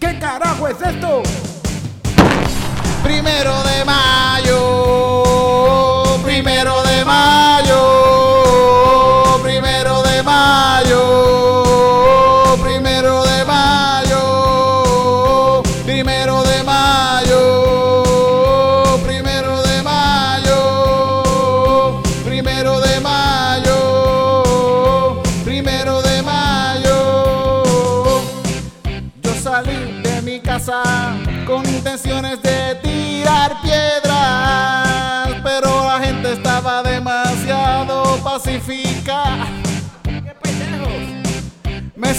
¿Qué carajo es esto? Primero de mayo,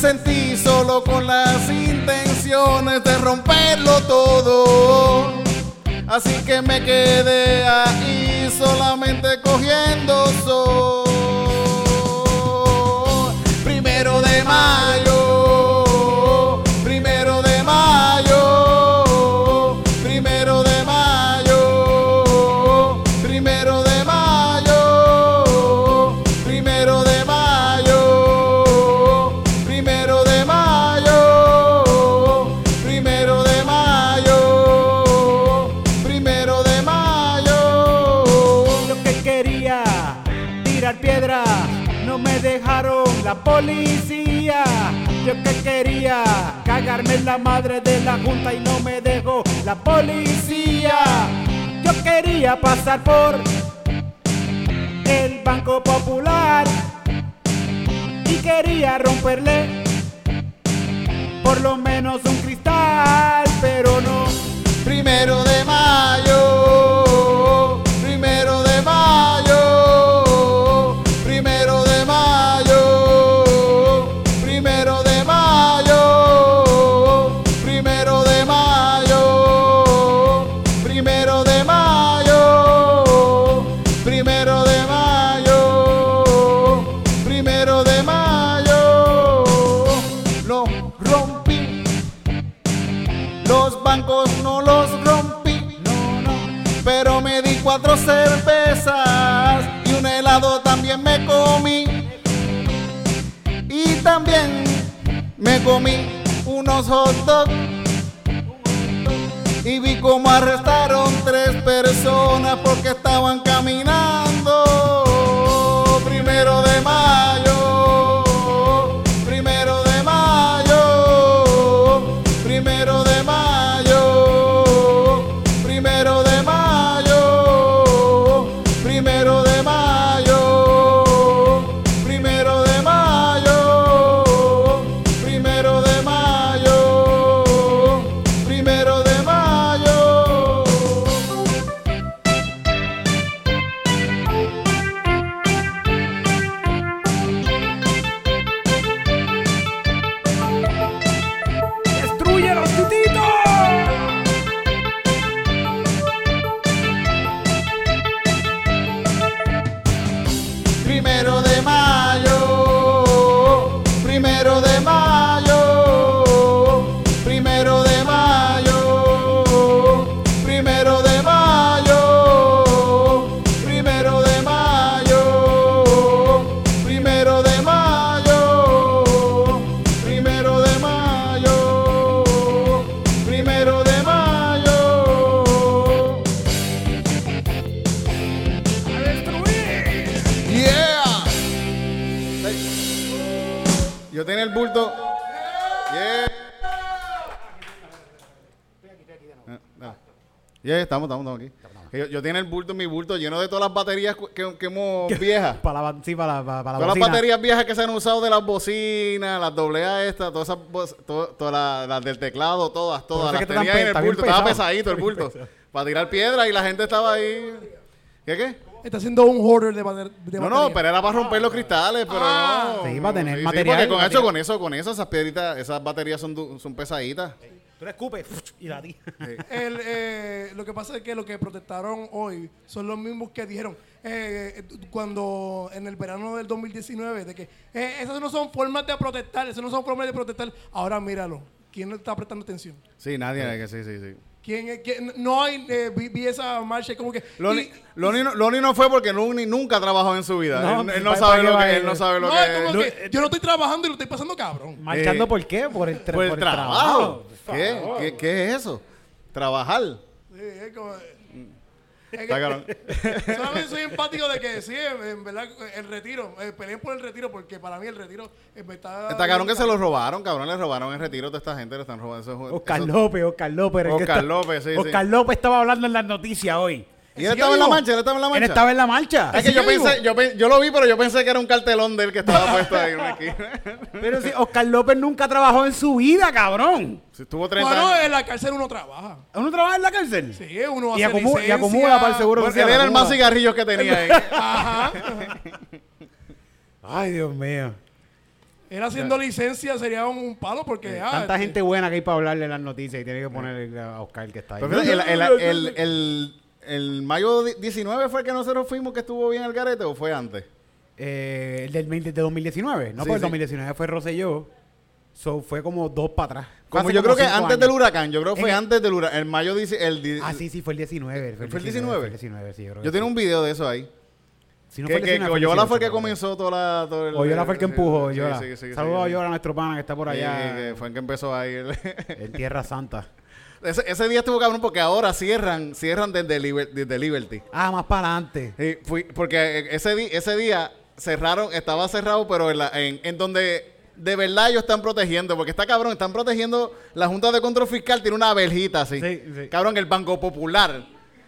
sentí solo con las intenciones de romperlo todo. Así que me quedé ahí solamente cogiendo sol. Primero de mayo, policía. Yo que quería, cagarme en la madre de la junta y no me dejó la policía. Yo quería pasar por el Banco Popular y quería romperle por lo menos un cristal, comí unos hot dogs. Y vi cómo arrestaron tres personas porque estaban Estamos, estamos, estamos aquí. Yo, yo tenía el bulto, mi bulto lleno de todas las baterías que, que hemos viejas. Para la, sí, para la, para, para la Todas las bocina. baterías viejas que se han usado de las bocinas, las doble A estas, todas esas, bo- to- todas las, las del teclado, todas, todas. eso Las tenía en el bulto, estaba pesadito el bulto. Para tirar piedra y la gente estaba ahí. ¿Qué qué? Está haciendo un hoarder de, bater- de No, batería. no, pero era para romper los cristales, pero Ah. no. Sí, para tener Sí, sí, material, porque con, material. hecho, con eso, con eso, esas piedritas, esas baterías son, son pesaditas. Tú le escupes y la ti. El, eh, lo que pasa es que lo que protestaron hoy son los mismos que dijeron eh, cuando en el verano del 2019 de que eh, esas no son formas de protestar, esas no son formas de protestar. Ahora míralo, ¿quién no está prestando atención? Sí, nadie, que sí, sí, sí. ¿Quién, quién- no hay, eh, vi, vi esa marcha y como que... Loni, y- Loni no, Loni no fue porque Loni nunca trabajó en su vida. No, él, él no ¿para- sabe lo que él? él no sabe lo no, que es como Lo- que yo no estoy trabajando y lo estoy pasando cabrón. ¿Marchando Eh, por qué? Por el, tra- por el por trabajo. Por ¿Qué? ¿Qué, qué es eso? Trabajar. Sí, es como... es que- Está cabrón. Solamente soy empático de que sí, en, en verdad, el retiro, eh, peleen por el retiro porque para mí el retiro eh, me está... Está cabrón que se lo robaron, cabrón. Le robaron el retiro de esta gente. Le están robando eso. Oscar López, Oscar López. Oscar López, sí, sí. Oscar López estaba hablando en las noticias hoy. Y él estaba en la mancha, él estaba en la Él mancha. estaba en la marcha. Es que yo pensé, yo, yo lo vi, pero yo pensé que era un cartelón de él que estaba puesto ahí en una esquina. Pero si Oscar López nunca trabajó en su vida, cabrón. Si estuvo 30 Bueno, años. en la cárcel uno trabaja. ¿Uno trabaja en la cárcel? Sí, uno Y hace acumula, y acumula para el seguro Bueno, social. él era el más cigarrillos que tenía ahí. Ajá. Ay, Dios mío. Él haciendo licencia sería un, un palo porque... ah, Tanta este, gente buena que hay para hablarle en las noticias y tiene que poner a Oscar que está ahí. Pero fíjate, el, el, el, el- el mayo di- 19 fue el que nosotros fuimos que estuvo bien el garete o fue antes? Eh, el del 20 de 2019. No, Sí, pues el sí. 2019 fue Rosselló. So fue como dos para atrás. Como hace yo creo que antes años. del huracán, yo creo que fue En- antes del huracán. El mayo dice el Ah, sí, sí, fue el 19. ¿Fue el 19? Fue el 19, sí, yo creo que Yo tengo un video de eso ahí. Si no que fue el que, 19, que Oyola fue el que 18, comenzó toda la... Todo el, Oyola fue el que empujó, Oyola. Saludos a Oyola, nuestro pana que está por Sí, allá que fue el que empezó ahí. el- en Tierra Santa. ese, ese día estuvo cabrón porque ahora cierran cierran desde, Liber- desde Liberty. Ah, más para adelante. Sí, fui- porque ese, di- ese día cerraron, estaba cerrado, pero en, la- en, en donde de verdad ellos están protegiendo, porque está cabrón, están protegiendo, la Junta de Control Fiscal tiene una verjita así. Sí, sí. Cabrón, el Banco Popular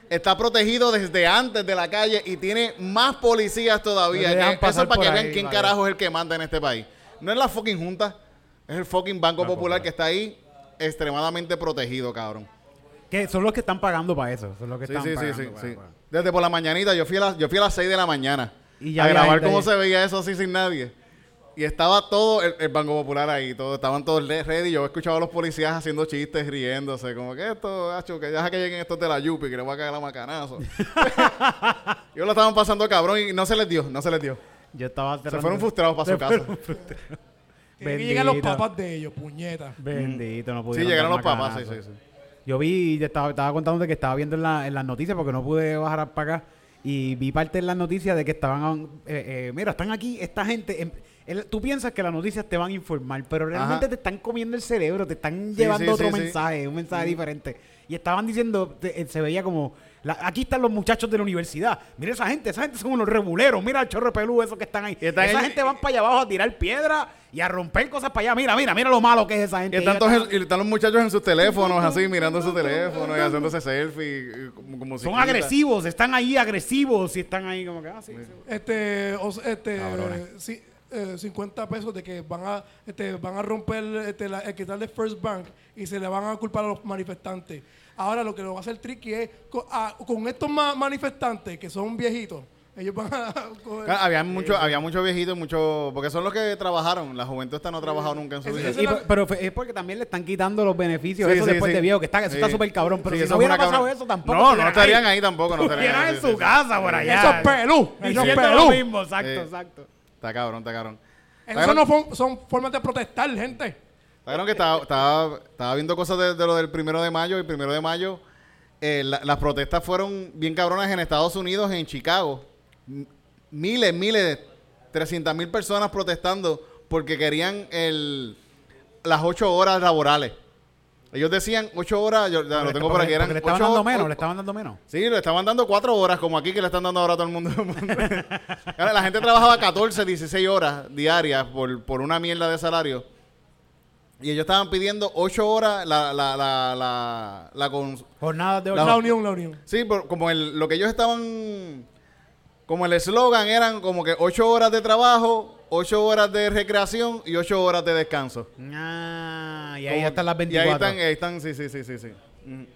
está protegido desde antes de la calle y tiene más policías todavía. Dejan eso es para que ahí, vean quién vaya. carajo es el que manda en este país. No es la fucking Junta, es el fucking Banco Popular que está ahí extremadamente protegido, cabrón. Que son los que están pagando para eso. Son los que Sí, están sí, pagando sí, para- sí. para- Desde por la mañanita, yo fui a las, yo fui a las 6 de la mañana Y ya a grabar cómo ahí. se veía eso así sin nadie. Y estaba todo el, el Banco Popular ahí, todo, estaban todos re- ready. Yo escuchaba a los policías haciendo chistes, riéndose, como que esto, que deja que lleguen estos de la Yupi, que les voy a cagar la macanazo. Ellos lo estaban pasando cabrón y no se les dio, no se les dio. Yo estaba Se fueron frustrados para su casa. Tienen que llegar los papás de ellos, puñeta. Bendito, no Sí, pudieron llegaron dar los papás, sí, sí, sí. Yo vi, yo estaba, estaba contándote que estaba viendo en, la- en las noticias porque no pude bajar para acá y vi parte en las noticias de que estaban, eh, eh, mira, están aquí esta gente. em- el- tú piensas que las noticias te van a informar, pero realmente Ajá. te están comiendo el cerebro, te están Sí, llevando sí, otro sí, sí. mensaje, un mensaje diferente. Y estaban diciendo, te- eh, se veía como, la- aquí están los muchachos de la universidad. Mira esa gente, esa gente son unos rebuleros. Mira el chorro de pelú, esos que están ahí. Están esa en- gente van para allá abajo a tirar piedra y a romper cosas para allá. Mira, mira, mira lo malo que es esa Y gente. están, Ellos todos- están- y están los muchachos en sus teléfonos, así, mirando su teléfono y haciéndose selfie. como, como Son agresivos, están ahí agresivos y están ahí como que, ah, sí, sí. Este, o este, Cabrones. sí, eh, 50 pesos de que van a, este, van a romper este, la, el First Bank y se le van a culpar a los manifestantes. Ahora lo que lo va a hacer tricky es con, a- con estos ma- manifestantes que son viejitos, ellos van a coger- Claro, había muchos había muchos viejitos, muchos porque son los que trabajaron. La juventud esta no ha trabajado nunca en su vida. Y pero es porque también le están quitando los beneficios Sí, eso sí, después sí. de viejo, que está, eso Sí. está súper cabrón. Pero Sí, si eso no es hubiera pasado eso, tampoco. No, no estarían ahí tampoco. No estarían en su sí. casa por allá. Esos pelú, esos Diciendo lo pelú. mismo, exacto, Sí. exacto. Está cabrón, está cabrón. Eso no son formas de protestar, gente. Cabrón que estaba, estaba, estaba viendo cosas de, de lo del primero de mayo. Y el primero de mayo, eh, la- las protestas fueron bien cabronas en Estados Unidos, en Chicago. Miles, miles, de 300 mil personas protestando porque querían el, las ocho horas laborales. Ellos decían ocho horas, yo ya lo tengo por aquí, eran le estaban ocho dando menos, le estaban dando menos. Sí, le estaban dando cuatro horas, como aquí que le están dando ahora a todo el mundo. La gente trabajaba 14, 16 horas diarias por, por una mierda de salario. Y ellos estaban pidiendo ocho horas la, la, la, la, la Jornadas de La- unión, la unión. Sí, por- como el, lo que ellos estaban... Como el eslogan eran como que ocho horas de trabajo, ocho horas de recreación y ocho horas de descanso. Ah, y ahí Como- están las Y 24. ahí están, ahí están, sí, sí, sí, sí. sí.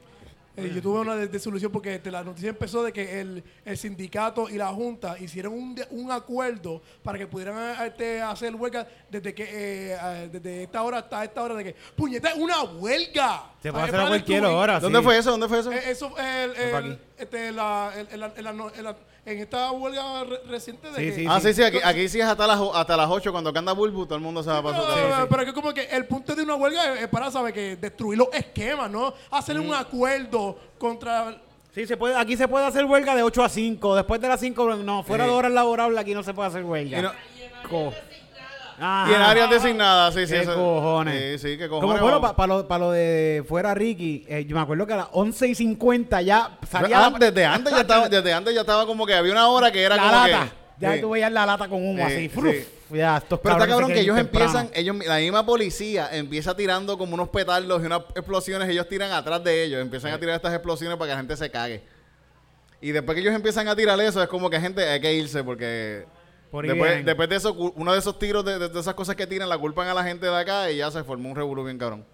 Eh, yo tuve una de- desilusión porque este, la noticia empezó de que el, el sindicato y la junta hicieron un, un acuerdo para que pudieran eh, este, hacer huelga desde que eh, desde esta hora hasta esta hora de que puñeta es una huelga Se puede hacer a cualquier hora. ¿Dónde sí. fue eso? ¿Dónde fue eso? Eh, eso el, fue el-. Este, la, en, la- en la no- en la- en esta huelga re- reciente de Sí, que- sí, Ah, sí, sí, aquí, aquí sí es hasta las, hasta las 8 cuando canta Bulbu, todo el mundo se va para su Pero, casa. pero es que como que el punto de una huelga es, es para saber que destruir los esquemas, ¿no? Hacer un acuerdo contra Sí, se puede, aquí se puede hacer huelga de 8 a 5. Después de las 5, no, fuera Sí. de horas laborables aquí no se puede hacer huelga. No- Y en áreas designadas, sí, sí. ¿Qué eso- cojones? Sí, sí, que Como cojones. bueno, vamos. para lo, pa lo de fuera Ricky, eh, yo me acuerdo que a las 11 y 50 ya salía Ah, la, desde antes ya estaba, desde antes ya estaba como que había una hora que era la como lata. que. Ya sí. tú veías la lata con humo Sí, así. sí. fruf. Ya, estos Pero está cabrones cabrón que ellos quieren empiezan, ellos, la misma policía empieza tirando como unos petardos y unas explosiones, ellos tiran atrás de ellos, empiezan a tirar estas explosiones para que la gente se cague. Y después que ellos empiezan a tirar eso, es como que gente hay que irse porque después, de eso, uno de esos tiros, de esas cosas que tiran, la culpan a la gente de acá y ya se formó un revolú bien cabrón.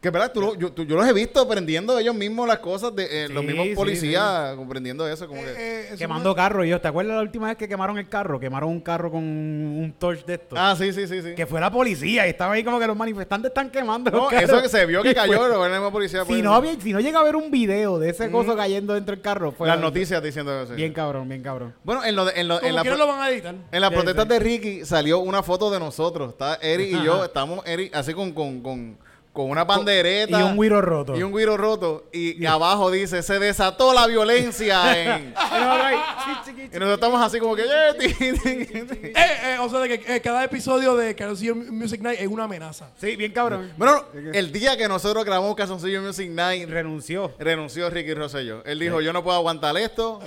Que verdad, tú, lo- yo, tú- yo los he visto prendiendo ellos mismos las cosas, de eh, los Sí, mismos sí, policías comprendiendo eso. Como que, eh, eh, eso Quemando carros. Y yo, ¿te acuerdas la última vez que quemaron el carro? Quemaron un carro con un torch de estos. ah, sí, sí, sí, sí. Que fue la policía y estaba ahí como que los manifestantes están quemando. No, carros. eso que se vio que cayó, pero la misma policía. Si pues, no, había, si no llega a haber un video de ese coso cayendo dentro del carro, fue las noticias diciendo eso. Bien cabrón, bien cabrón. Bueno, en, lo de- en, lo- en la, pro- lo van a editar. en las Sí, protestas sí. de Ricky salió una foto de nosotros. Está Eric y yo, estamos Eric así con, con, con, con una pandereta. Y un güiro roto. Y un guiro roto. Y, abajo dice, se desató la violencia. en... y nosotros estamos así como que... "Eh, ti, ti, ti". Eh, o sea, de que eh, cada episodio de Calcillo Music Night es una amenaza. Sí, bien cabrón. bueno, el día que nosotros grabamos Calzoncillo Music Night, Renunció. renunció Ricky Rosselló. Él dijo, yo no puedo aguantar esto.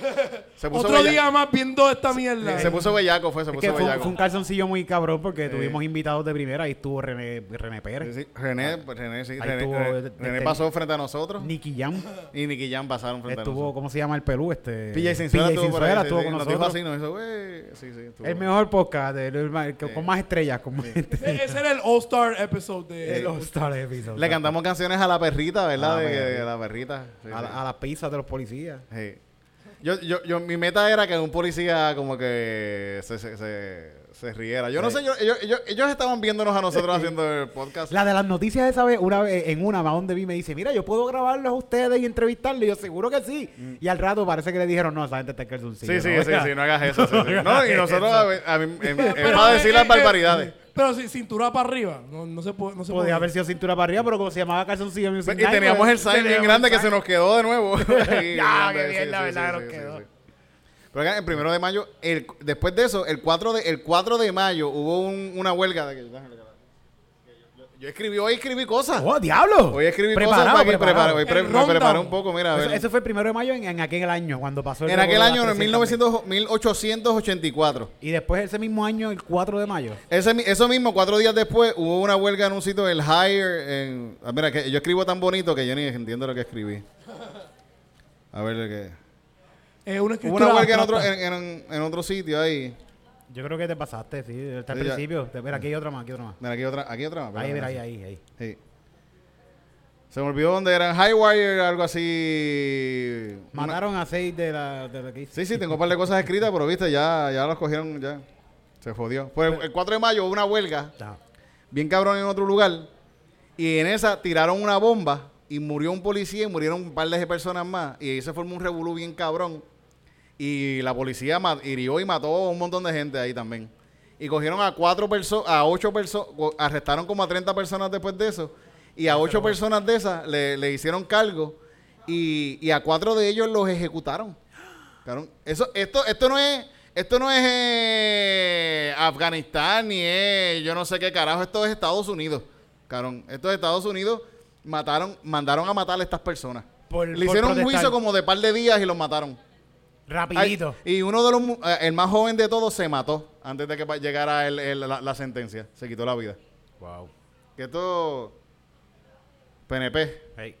Se puso, Otro día más viendo esta mierda. se puso bellaco, fue, se Es puso que bellaco. fue un calzoncillo muy cabrón porque tuvimos invitados de primera. Ahí estuvo René, René Pérez, Sí, sí. René, René, sí. René, tuvo, René- de- René de- pasó frente a nosotros. Nicky Jam. Y Nicky Jam pasaron frente a Estuvo, nosotros. ¿cómo se llama el Pelú? Este, PJ Sinzuela estuvo por ahí, Sinzuela sí, estuvo sí, con nosotros. así, nos hizo, "Güey". Sí, sí, estuvo. El mejor podcast, el- el con más estrellas. Con más- Ese era el All-Star episode de. el All-Star episode. Le cantamos canciones a la perrita, ¿verdad? A la de, la perrita. Sí, a, sí. la- a las pizzas de los policías. Sí. Yo, yo, yo, mi meta era que un policía como que se, se, se, se riera. Yo no sé, yo- ellos, ellos, ellos estaban viéndonos a nosotros haciendo el podcast. La de las noticias esa vez, una vez, en una, más donde vi, me dice, mira, yo puedo grabarlos a ustedes y entrevistarlos. Y yo, seguro que sí. Y al rato parece que le dijeron, no, esa gente está en calzoncillo. Mm. Sí, sí, ¿no? sí, sí, no hagas eso. sí. No, y nosotros, a, mí, es Pero, para eh, decir eh, las eh, barbaridades. Pero si cintura para arriba. No, no se puede. No se Podía puede. haber sido cintura para arriba, pero como se llamaba calzoncillo Music Y teníamos el sign bien grande que se nos quedó de nuevo. Ya, qué bien, la verdad nos sí, quedó. Pero acá, el primero de mayo, el, después de eso, el 4 de, el 4 de mayo hubo un- una huelga de que, yo, escribí, hoy escribí cosas. ¡Oh, diablo! Hoy escribí Preparado, cosas para que preparado. preparo. Hoy pre- me preparé un poco, mira, a ver. Eso, eso fue el primero de mayo en, en aquel año, cuando pasó el en aquel año, en 300 1900 1884. Y después ese mismo año, el 4 de mayo. Ese, eso mismo, cuatro días después, hubo una huelga en un sitio, el Higher. En, ah, mira, que yo escribo tan bonito que yo ni entiendo lo que escribí. A ver, ¿qué? Es una Hubo escritura una huelga en otro, en, en- en otro sitio ahí. Yo creo que te pasaste, sí, está al Sí, ya. principio. Te- Mira, aquí hay otra más, aquí hay otra más. Mira, aquí otra, aquí otra más. Ahí, mira, ahí, ahí, ahí. Sí. Se me olvidó dónde eran. Highwire, algo así. Una- Mataron a seis de la, de la que hice. Sí, sí, tengo un par de cosas escritas, pero viste, ya, ya los cogieron, ya. Se jodió. Pues el, el 4 de mayo hubo una huelga, bien cabrón en otro lugar. Y en esa tiraron una bomba y murió un policía y murieron un par de personas más. Y ahí se formó un revolú bien cabrón. Y la policía hirió y mató a un montón de gente ahí también. Y cogieron a cuatro personas, a ocho personas, arrestaron como a 30 personas después de eso. Y a ocho personas de esas le, le hicieron cargo. Y, y a cuatro de ellos los ejecutaron. Eso, esto, esto no es, esto no es eh, Afganistán ni es yo no sé qué carajo, esto es Estados Unidos. Cabrón, esto es Estados Unidos, mataron, mandaron a matar a estas personas. Por- Le por hicieron un juicio como de par de días y los mataron. Rapidito. Ay, y uno de los, eh, el más joven de todos se mató antes de que llegara el- el- la, la sentencia. Se quitó la vida. Wow. Que esto, PNP. Hey.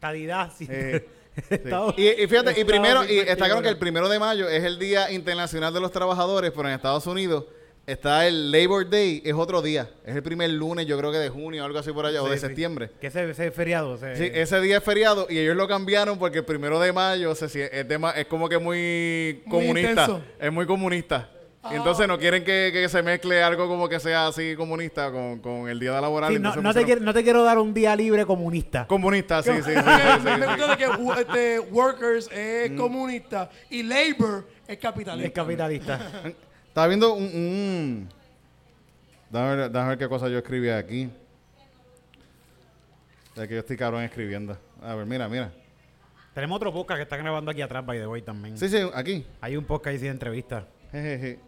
Calidad, sí. Eh, Sí. Estados- Y, y fíjate, y primero, y claro que el primero de mayo es el Día Internacional de los Trabajadores, pero en Estados Unidos está el Labor Day, es otro día. Es el primer lunes, yo creo que de junio o algo así por allá, o de sí. septiembre. Que ese, ese feriado. ese- Sí, ese día es feriado y ellos lo cambiaron porque el primero de mayo se es, de ma- es como que muy comunista. es muy comunista. Y entonces no quieren que, que se mezcle algo como que sea así comunista con, con el día laboral. Sí, no, no te quiero, no te quiero dar un día libre comunista. Comunista, sí, sí, sí. sí, sí, me sí. gusta de que este, workers es comunista y labor es capitalista. Es capitalista. Estaba viendo un... un- Déjame, ver, déjame ver qué cosa yo escribí aquí. Es que yo estoy cabrón escribiendo. A ver, mira, mira. Tenemos otro podcast que están grabando aquí atrás, by the way, también. Sí, sí, aquí. Hay un podcast ahí de entrevistas. Jejeje.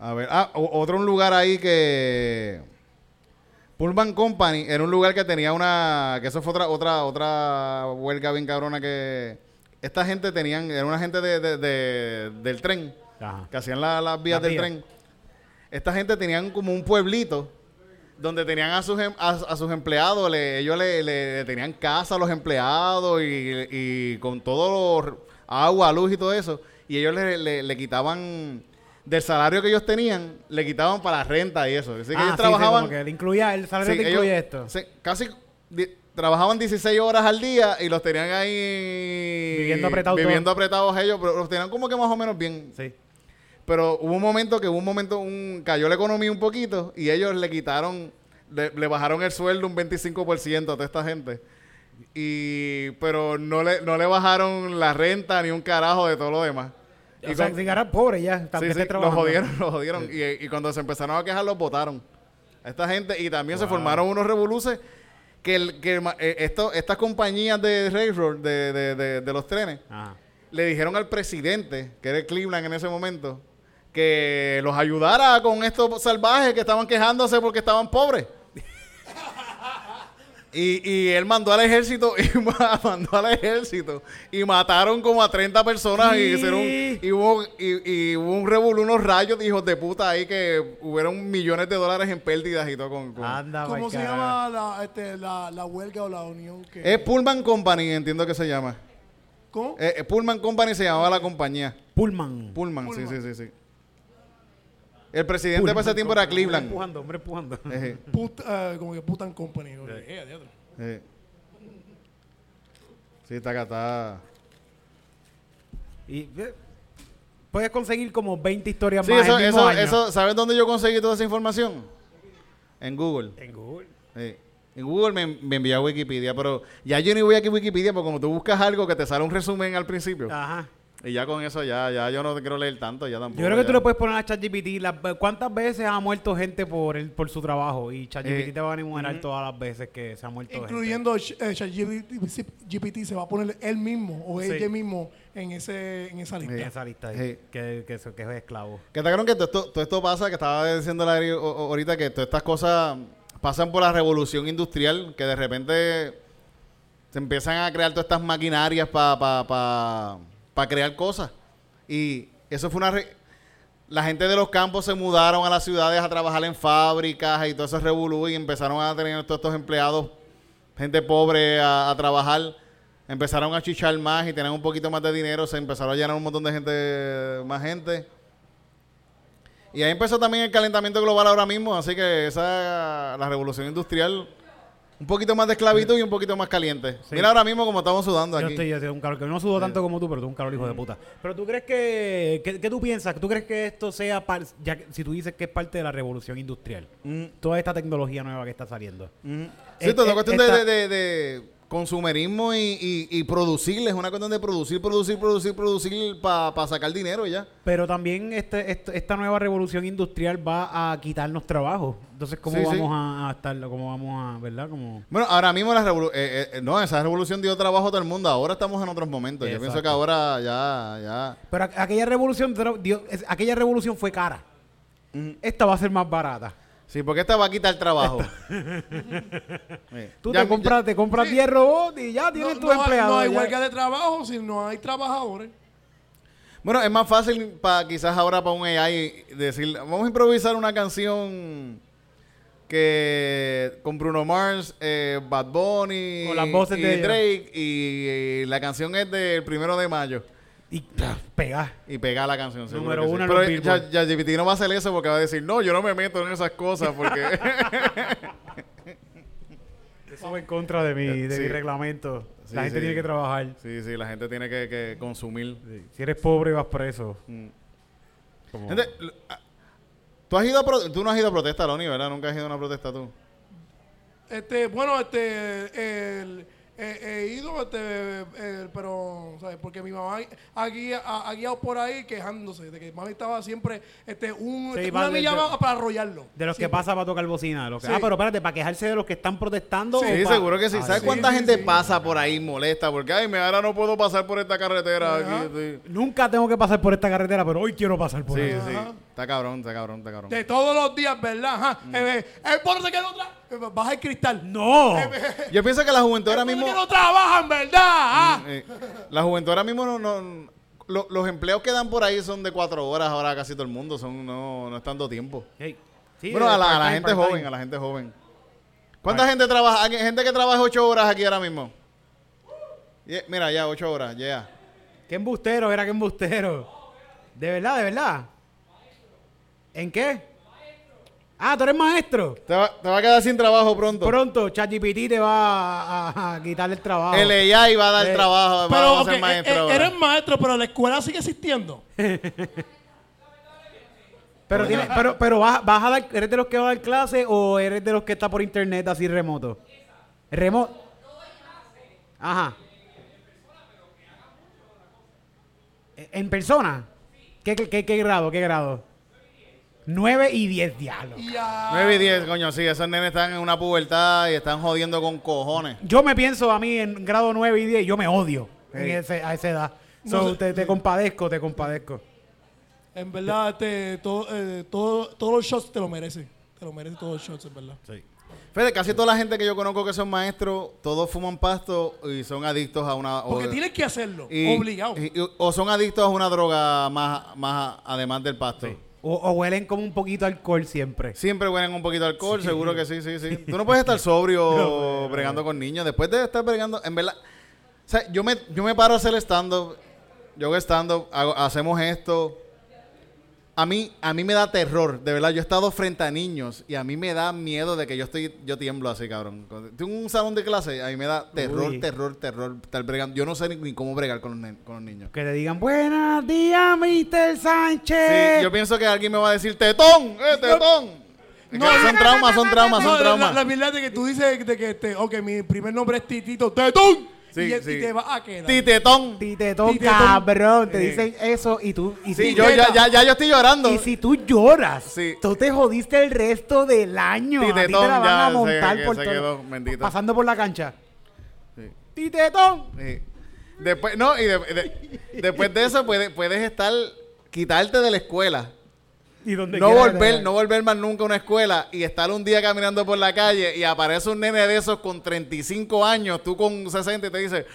A ver, ah, otro un lugar ahí que Pullman Company era un lugar que tenía una, que eso fue otra otra otra huelga bien cabrona que esta gente tenían, era una gente de, de- de- del tren Ajá. que hacían la- las vías Las del vías. tren. Esta gente tenían como un pueblito donde tenían a sus em- a, a sus empleados, le- ellos le, le tenían casa a los empleados y, y con todo lo- agua, luz y todo eso, y ellos le, quitaban del salario que ellos tenían, le quitaban para la renta y eso. Así que Ah, ellos sí, sí, trabajaban como que incluía, el salario Sí, te incluye esto. casi di- trabajaban 16 horas al día y los tenían ahí Viviendo apretados viviendo apretados ellos, pero los tenían como que más o menos bien. Sí. Pero hubo un momento que hubo un momento, un, cayó la economía un poquito y ellos le quitaron, le, le bajaron el sueldo un 25% a toda esta gente. Y, pero no le, no le bajaron la renta ni un carajo de todo lo demás. O Y sea, con- si ganas pobre ya, también sí, los jodieron, los jodieron. Y, y cuando se empezaron a quejar, los votaron. A esta gente, y también se formaron unos revoluces que, el, que eh, esto, estas compañías de railroad, de, de, de, de los trenes, Ajá. le dijeron al presidente, que era el Cleveland en ese momento, que los ayudara con estos salvajes que estaban quejándose porque estaban pobres. Y, y él mandó al ejército y ma- mandó al ejército y mataron como a 30 personas y, Y- hicieron, y hubo y, y hubo un revolú, unos rayos de hijos de puta ahí que hubieron millones de dólares en pérdidas y todo con, con- Anda, ¿Cómo se llama la, este, la, la huelga o la unión? Que, es Pullman Company entiendo que se llama ¿Cómo? Eh, eh, Pullman Company se llamaba la compañía Pullman. Pullman, sí Pullman. sí sí sí el presidente Pullman para ese tiempo era Cleveland empujando, hombre empujando. Put- eh, como que Putan Company. ok. Eh. Sí, está acá, está. Y eh, puedes conseguir como 20 historias Sí, más eso, el mismo eso, año. eso, ¿sabes dónde yo conseguí toda esa información? En Google. En Google. Sí. En Google me, me envía a Wikipedia, pero ya yo ni voy aquí a Wikipedia porque como tú buscas algo que te sale un resumen al principio Ajá. Y ya con eso ya, ya yo no quiero leer tanto, ya tampoco. Yo creo que ya. tú le puedes poner a ChatGPT las cuántas veces ha muerto gente por el, por su trabajo y ChatGPT Eh, te va a enumerar todas las veces que se ha muerto gente. Incluyendo eh, ChatGPT GPT se va a poner él mismo o Sí. ella mismo en ese en esa lista. en esa lista Sí. que, que, que es esclavo. Que te acuerdas que todo esto, todo esto pasa, que estaba diciendo la ahorita que todas estas cosas pasan por la revolución industrial, que de repente se empiezan a crear todas estas maquinarias para pa, pa- pa crear cosas. Y eso fue una... re- la gente de los campos se mudaron a las ciudades a trabajar en fábricas y todo ese revolú y empezaron a tener todos estos empleados, gente pobre a, a trabajar. Empezaron a chichar más y tenían un poquito más de dinero, se empezaron a llenar un montón de gente, más gente. Y ahí empezó también el calentamiento global ahora mismo, así que esa la revolución industrial un poquito más de esclavitud y un poquito más caliente. Sí. Mira ahora mismo como estamos sudando Yo aquí. estoy yo estoy un calor que no sudo tanto como tú, pero tú un calor hijo de puta. Pero tú crees que, que- ¿qué tú piensas? ¿Tú crees que esto sea, par- ya que- si tú dices que es parte de la revolución industrial? Mm, Toda esta tecnología nueva que está saliendo. mm. Eh, Sí, eh, cuestión de, esta- de- de- de consumerismo y, y, es una cuestión de producir, producir, producir, producir para sacar dinero ya. Pero también este, este- esta nueva revolución industrial va a quitarnos trabajo. Entonces, ¿cómo Sí, sí. vamos a, a estar? ¿Cómo vamos a, verdad? Como... Bueno, ahora mismo la revolu- eh, eh, no, esa revolución dio trabajo a todo el mundo. Ahora estamos en otros momentos. Yo pienso que ahora ya, ya. Pero aqu- aquella revolución, dio- aquella revolución fue cara. Esta va a ser más barata. Sí, porque esta va a quitar trabajo. Sí. Tú Ya- te compras, te compras 10 robots y ya tienes no, tu no hay- empleado. no hay ya. huelga de trabajo si no hay trabajadores. Bueno, es más fácil para quizás ahora para un AI decir, vamos a improvisar una canción que con Bruno Mars, eh, Bad Bunny Con las voces y de. Drake y, eh, la canción es del primero de mayo Y ah, pega. y pega la canción. Número sí. uno Pero ya, ya GPT no va a hacer eso porque va a decir, no, yo no me meto en esas cosas porque... Eso va en contra de mi, de Sí. mi reglamento. Sí, la gente sí. tiene que trabajar. sí, sí, la gente tiene que, que consumir. Si eres pobre, vas preso. Mm. Gente, ah, tú, has ido a pro- tú no has ido a protesta, Loni, ¿verdad? Nunca has ido a una protesta tú. Este, bueno, este, el, eh, he ido, este, eh, pero, ¿sabes? Porque mi mamá ha, guia- ha- ha guiado por ahí quejándose de que mami estaba siempre, este, un, Sí, una va de- milla de- para arrollarlo. De los que pasa para tocar bocina. de los que- Sí. Ah, pero espérate, para quejarse de los que están protestando. Sí, o seguro que sí. Ah, ¿Sabes sí, cuánta sí, gente sí. pasa por ahí molesta? Porque, ay, me ahora no puedo pasar por esta carretera Ajá. aquí. Sí, Nunca tengo que pasar por esta carretera, pero hoy quiero pasar por sí. ella. sí. Está cabrón, está cabrón, está cabrón. De todos los días, ¿verdad? Ajá. Mm. Eh, eh, el porro se queda otra. Eh, Baja el cristal. ¡No! Eh, Yo pienso que la juventud ahora mismo... que no trabajan, ¿verdad? Ah. Eh, la juventud ahora mismo no, no- lo- los empleos que dan por ahí son de cuatro horas ahora casi todo el mundo son no, no es tanto tiempo Hey, sí, bueno a la, a la part-time, gente joven a la gente joven ¿cuánta gente trabaja hay gente que trabaja ocho horas aquí ahora mismo mira ya ocho horas ya ¿Qué embustero? Era que embustero. ¿De verdad, de verdad? ¿En qué? Ah, tú eres maestro. te va, te va a quedar sin trabajo pronto Pronto, ChatGPT te va a, a- a quitar el trabajo. el AI va a dar Eh, trabajo Pero, va a ok, ser eh, maestro eh, eres maestro, pero la escuela sigue existiendo. Pero, tiene- pero, pero vas, vas a dar, ¿eres de los que va a dar clase o eres de los que está por internet así remoto? Remoto. Ajá. ¿E- ¿En persona? ¿Qué, qué, qué, qué grado? ¿Qué grado? 9 y 10 diálogos. Y a- 9 y 10, coño, sí, esos nenes están en una pubertad y están jodiendo con cojones. Yo me pienso a mí en grado 9 y 10, yo me odio en Sí. ese- a esa edad. No So, sé, te, te sí. compadezco, te compadezco. En verdad, este, todo, eh, todo- todos los shots te lo merecen. Te lo merecen todos los shots, en verdad. Fede, casi toda la gente que yo conozco que son maestros, todos fuman pasto y son adictos a una... o- Porque tienes que hacerlo, y- obligado. y- y- o son adictos a una droga más, más además del pasto. O, o huelen como un poquito a alcohol siempre. Siempre huelen un poquito alcohol, seguro que sí, sí, sí. Tú no puedes estar sobrio bregando con niños. Después de estar bregando, en verdad... O sea, yo me, yo me paro a hacer stand-up. Yo hago stand-up, hacemos esto. A mí, a mí me da terror, de verdad. Yo he estado frente a niños y a mí me da miedo de que yo estoy, yo tiemblo así, cabrón. Tengo un salón de clase, a mí me da terror, Uy. terror, terror. Estar bregando. Yo no sé ni, ni cómo bregar con los, nen- con los niños. Que te digan, buenos días, Mr. Sánchez. Sí, yo pienso que alguien me va a decir, tetón, eh, tetón. No, son traumas, son traumas, son traumas. la, la verdad es que tú dices de que, este, ok, mi primer nombre es Titito Tetón. Sí, y, y sí. te va a quedar. Titetón. Titetón, Titetón. cabrón. Te dicen eso y tú. Y Sí, si, yo ya, ya, ya yo estoy llorando. y si tú lloras, Sí. tú te jodiste el resto del año. a ti te Titetón la van ya a se- montar que por se todo. quedó. Pasando por la cancha. Sí. Titetón. Sí. Después, no, y de- de- después de eso puedes, puedes estar, quitarte de la escuela. Y donde No volver, no volver más nunca a una escuela y estar un día caminando por la calle y aparece un nene de esos con 35 años, tú con 60 y te dice,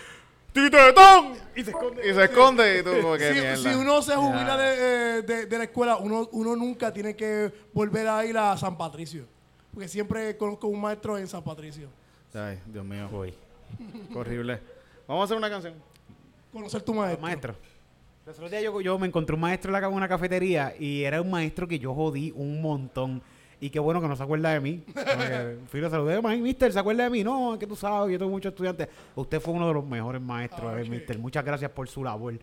¡Titetón! Y se esconde. Y se esconde y tú como que Si, mierda. si uno se jubila de, eh, de- de la escuela, uno, uno nunca tiene que volver a ir a San Patricio. Porque siempre conozco un maestro en San Patricio. Ay, Dios mío. Uy. Horrible. Vamos a hacer una canción. Conocer tu maestro. Maestro. Los otros días yo, yo me encontré un maestro en una cafetería y era un maestro que yo jodí un montón. Y qué bueno que no se acuerda de mí. Fui lo saludé, "Ma- mister, ¿se acuerda de mí? No, es que tú sabes, yo tengo muchos estudiantes. Usted fue uno de los mejores maestros, Ah, eh, mister. Muchas gracias por su labor.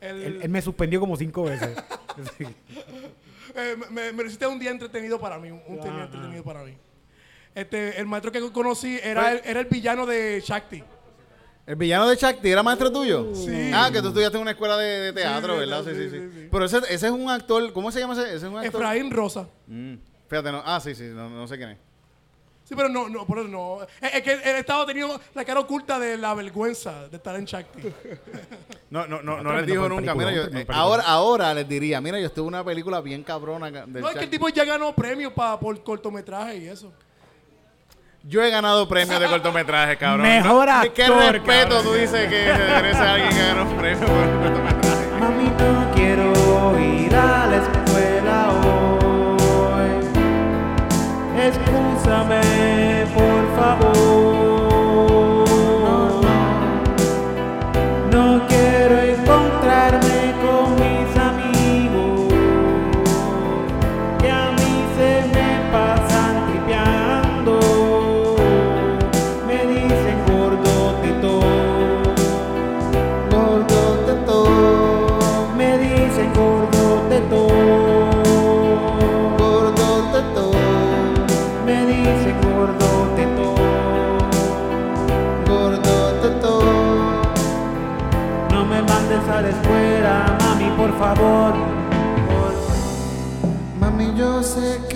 El- Él, él me suspendió como cinco veces. Sí. Eh, me, me hiciste un día entretenido para mí, un, un día Ah, entretenido para mí. Este, el maestro que conocí era el, era el villano de Shakti. ¿El villano de Shakti era maestro tuyo? Sí. Ah, que tú estudiaste en una escuela de, de teatro, Sí, ¿verdad? Sí, sí, sí, sí, sí. sí. Pero ese, ese es un actor, ¿cómo se llama ese? Ese es un actor. Efraín Rosa. Mm, Fíjate, no. Ah, sí, sí, no, no sé quién es. Sí, pero no, no, por eso no. Es, es que él estaba teniendo la cara oculta de la vergüenza de estar en Shakti. No, no, no, no les dijo nunca. película, Mira, yo, eh, ahora, ahora les diría, mira, yo estuve en una película bien cabrona ca- del No, es que el tipo ya ganó premios pa- por cortometraje y eso. Yo he ganado premios de cortometraje, cabrón. Mejor No, ¿Qué actor, respeto cabrón. tú dices que se merece a alguien que ganó un premio por cortometraje? Mami, no quiero ir a la escuela hoy. Excúsame, por favor. راسك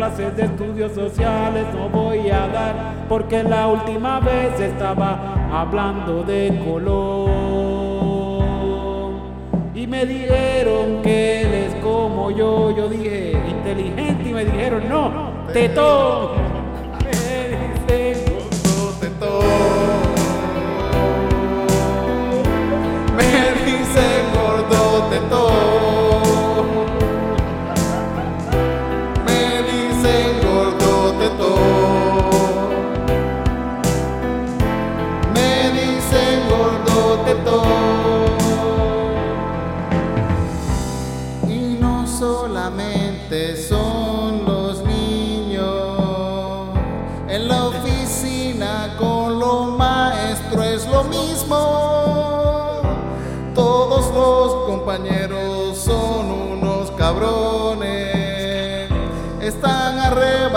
clases de estudios sociales no voy a dar, porque la última vez estaba hablando de color. Y me dijeron que él es como yo, yo dije inteligente y me dijeron no, tetón.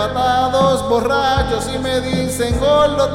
Arrebatados, borrachos y me dicen gordo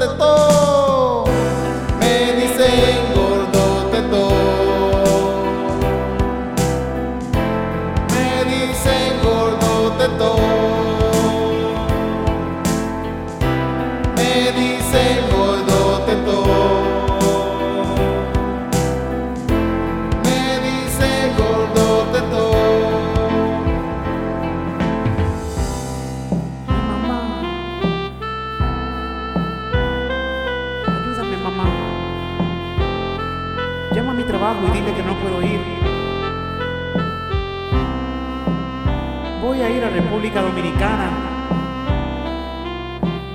República Dominicana.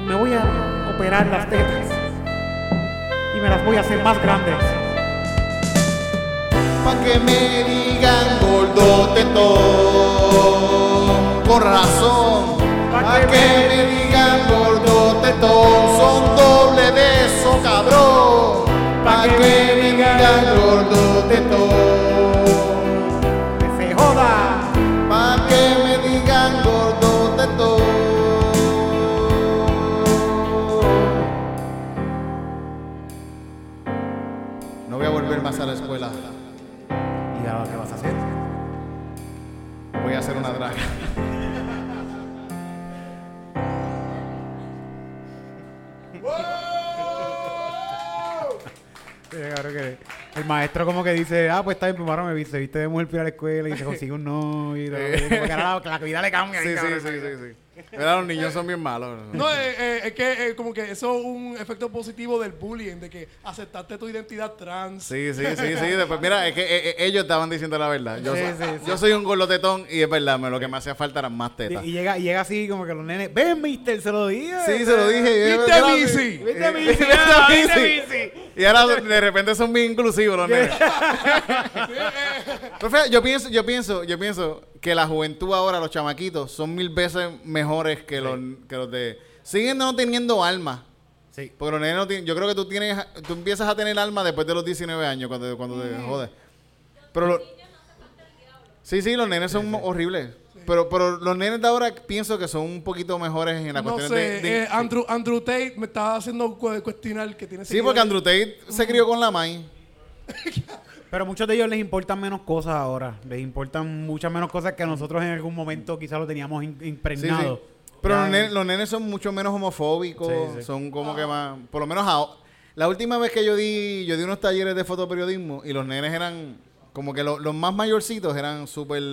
Me voy a operar las tetas y me las voy a hacer más grandes. Pa' que me digan gordo tetón. Con razón. Pa' que me digan gordo tetón. Son doble de eso, cabrón. Pa' que me digan gordo tetón. Claro que el maestro como que dice, ah, pues está bien, pues ahora me viste, viste de mujer ir a la escuela y se consigue un novio y todo. Como que ahora la, la vida le cambia. Sí, sí, sí, sí, sí. Mira, los niños son bien malos. No, eh, eh, es que eh, como que eso es un efecto positivo del bullying, de que aceptaste tu identidad trans. Sí, sí, sí, sí. Después, mira, es que ellos estaban diciendo la verdad. Yo, Sí, soy, sí, sí. yo soy un golotetón y es verdad, me- lo que me hacía falta eran más tetas. y llega, y llega así como que los nenes, ven, mister, se lo dije. Sí, se lo dije. ¿Viste, Era- Missy? ¿Viste, Missy? ¿viste, Missy? Y ahora de repente son bien inclusivos los nenes. Pero yo pienso, yo pienso, yo pienso que la juventud ahora, los chamaquitos, son mil veces mejores que, los, que los de. Siguen no teniendo alma. Sí. Porque los nenes no tienen. Yo creo que tú tienes. Tú empiezas a tener alma después de los 19 años, cuando, cuando te jodes. Pero lo- Sí, sí, los nenes son horribles. Pero, pero los nenes de ahora pienso que son un poquito mejores en la No cuestión sé, de. de- eh, Andrew, Andrew Tate me estaba haciendo cu- cuestionar que tiene sí, porque Andrew Tate se crió con la Mai. Pero muchos de ellos les importan menos cosas ahora. Les importan muchas menos cosas que nosotros en algún momento quizás lo teníamos in- Sí, sí. impregnado. Pero los en- nenes, los nenes son mucho menos homofóbicos, Sí, sí. son como que más, por lo menos a- la última vez que yo di, yo di unos talleres de fotoperiodismo y los nenes eran como que lo- los más mayorcitos eran súper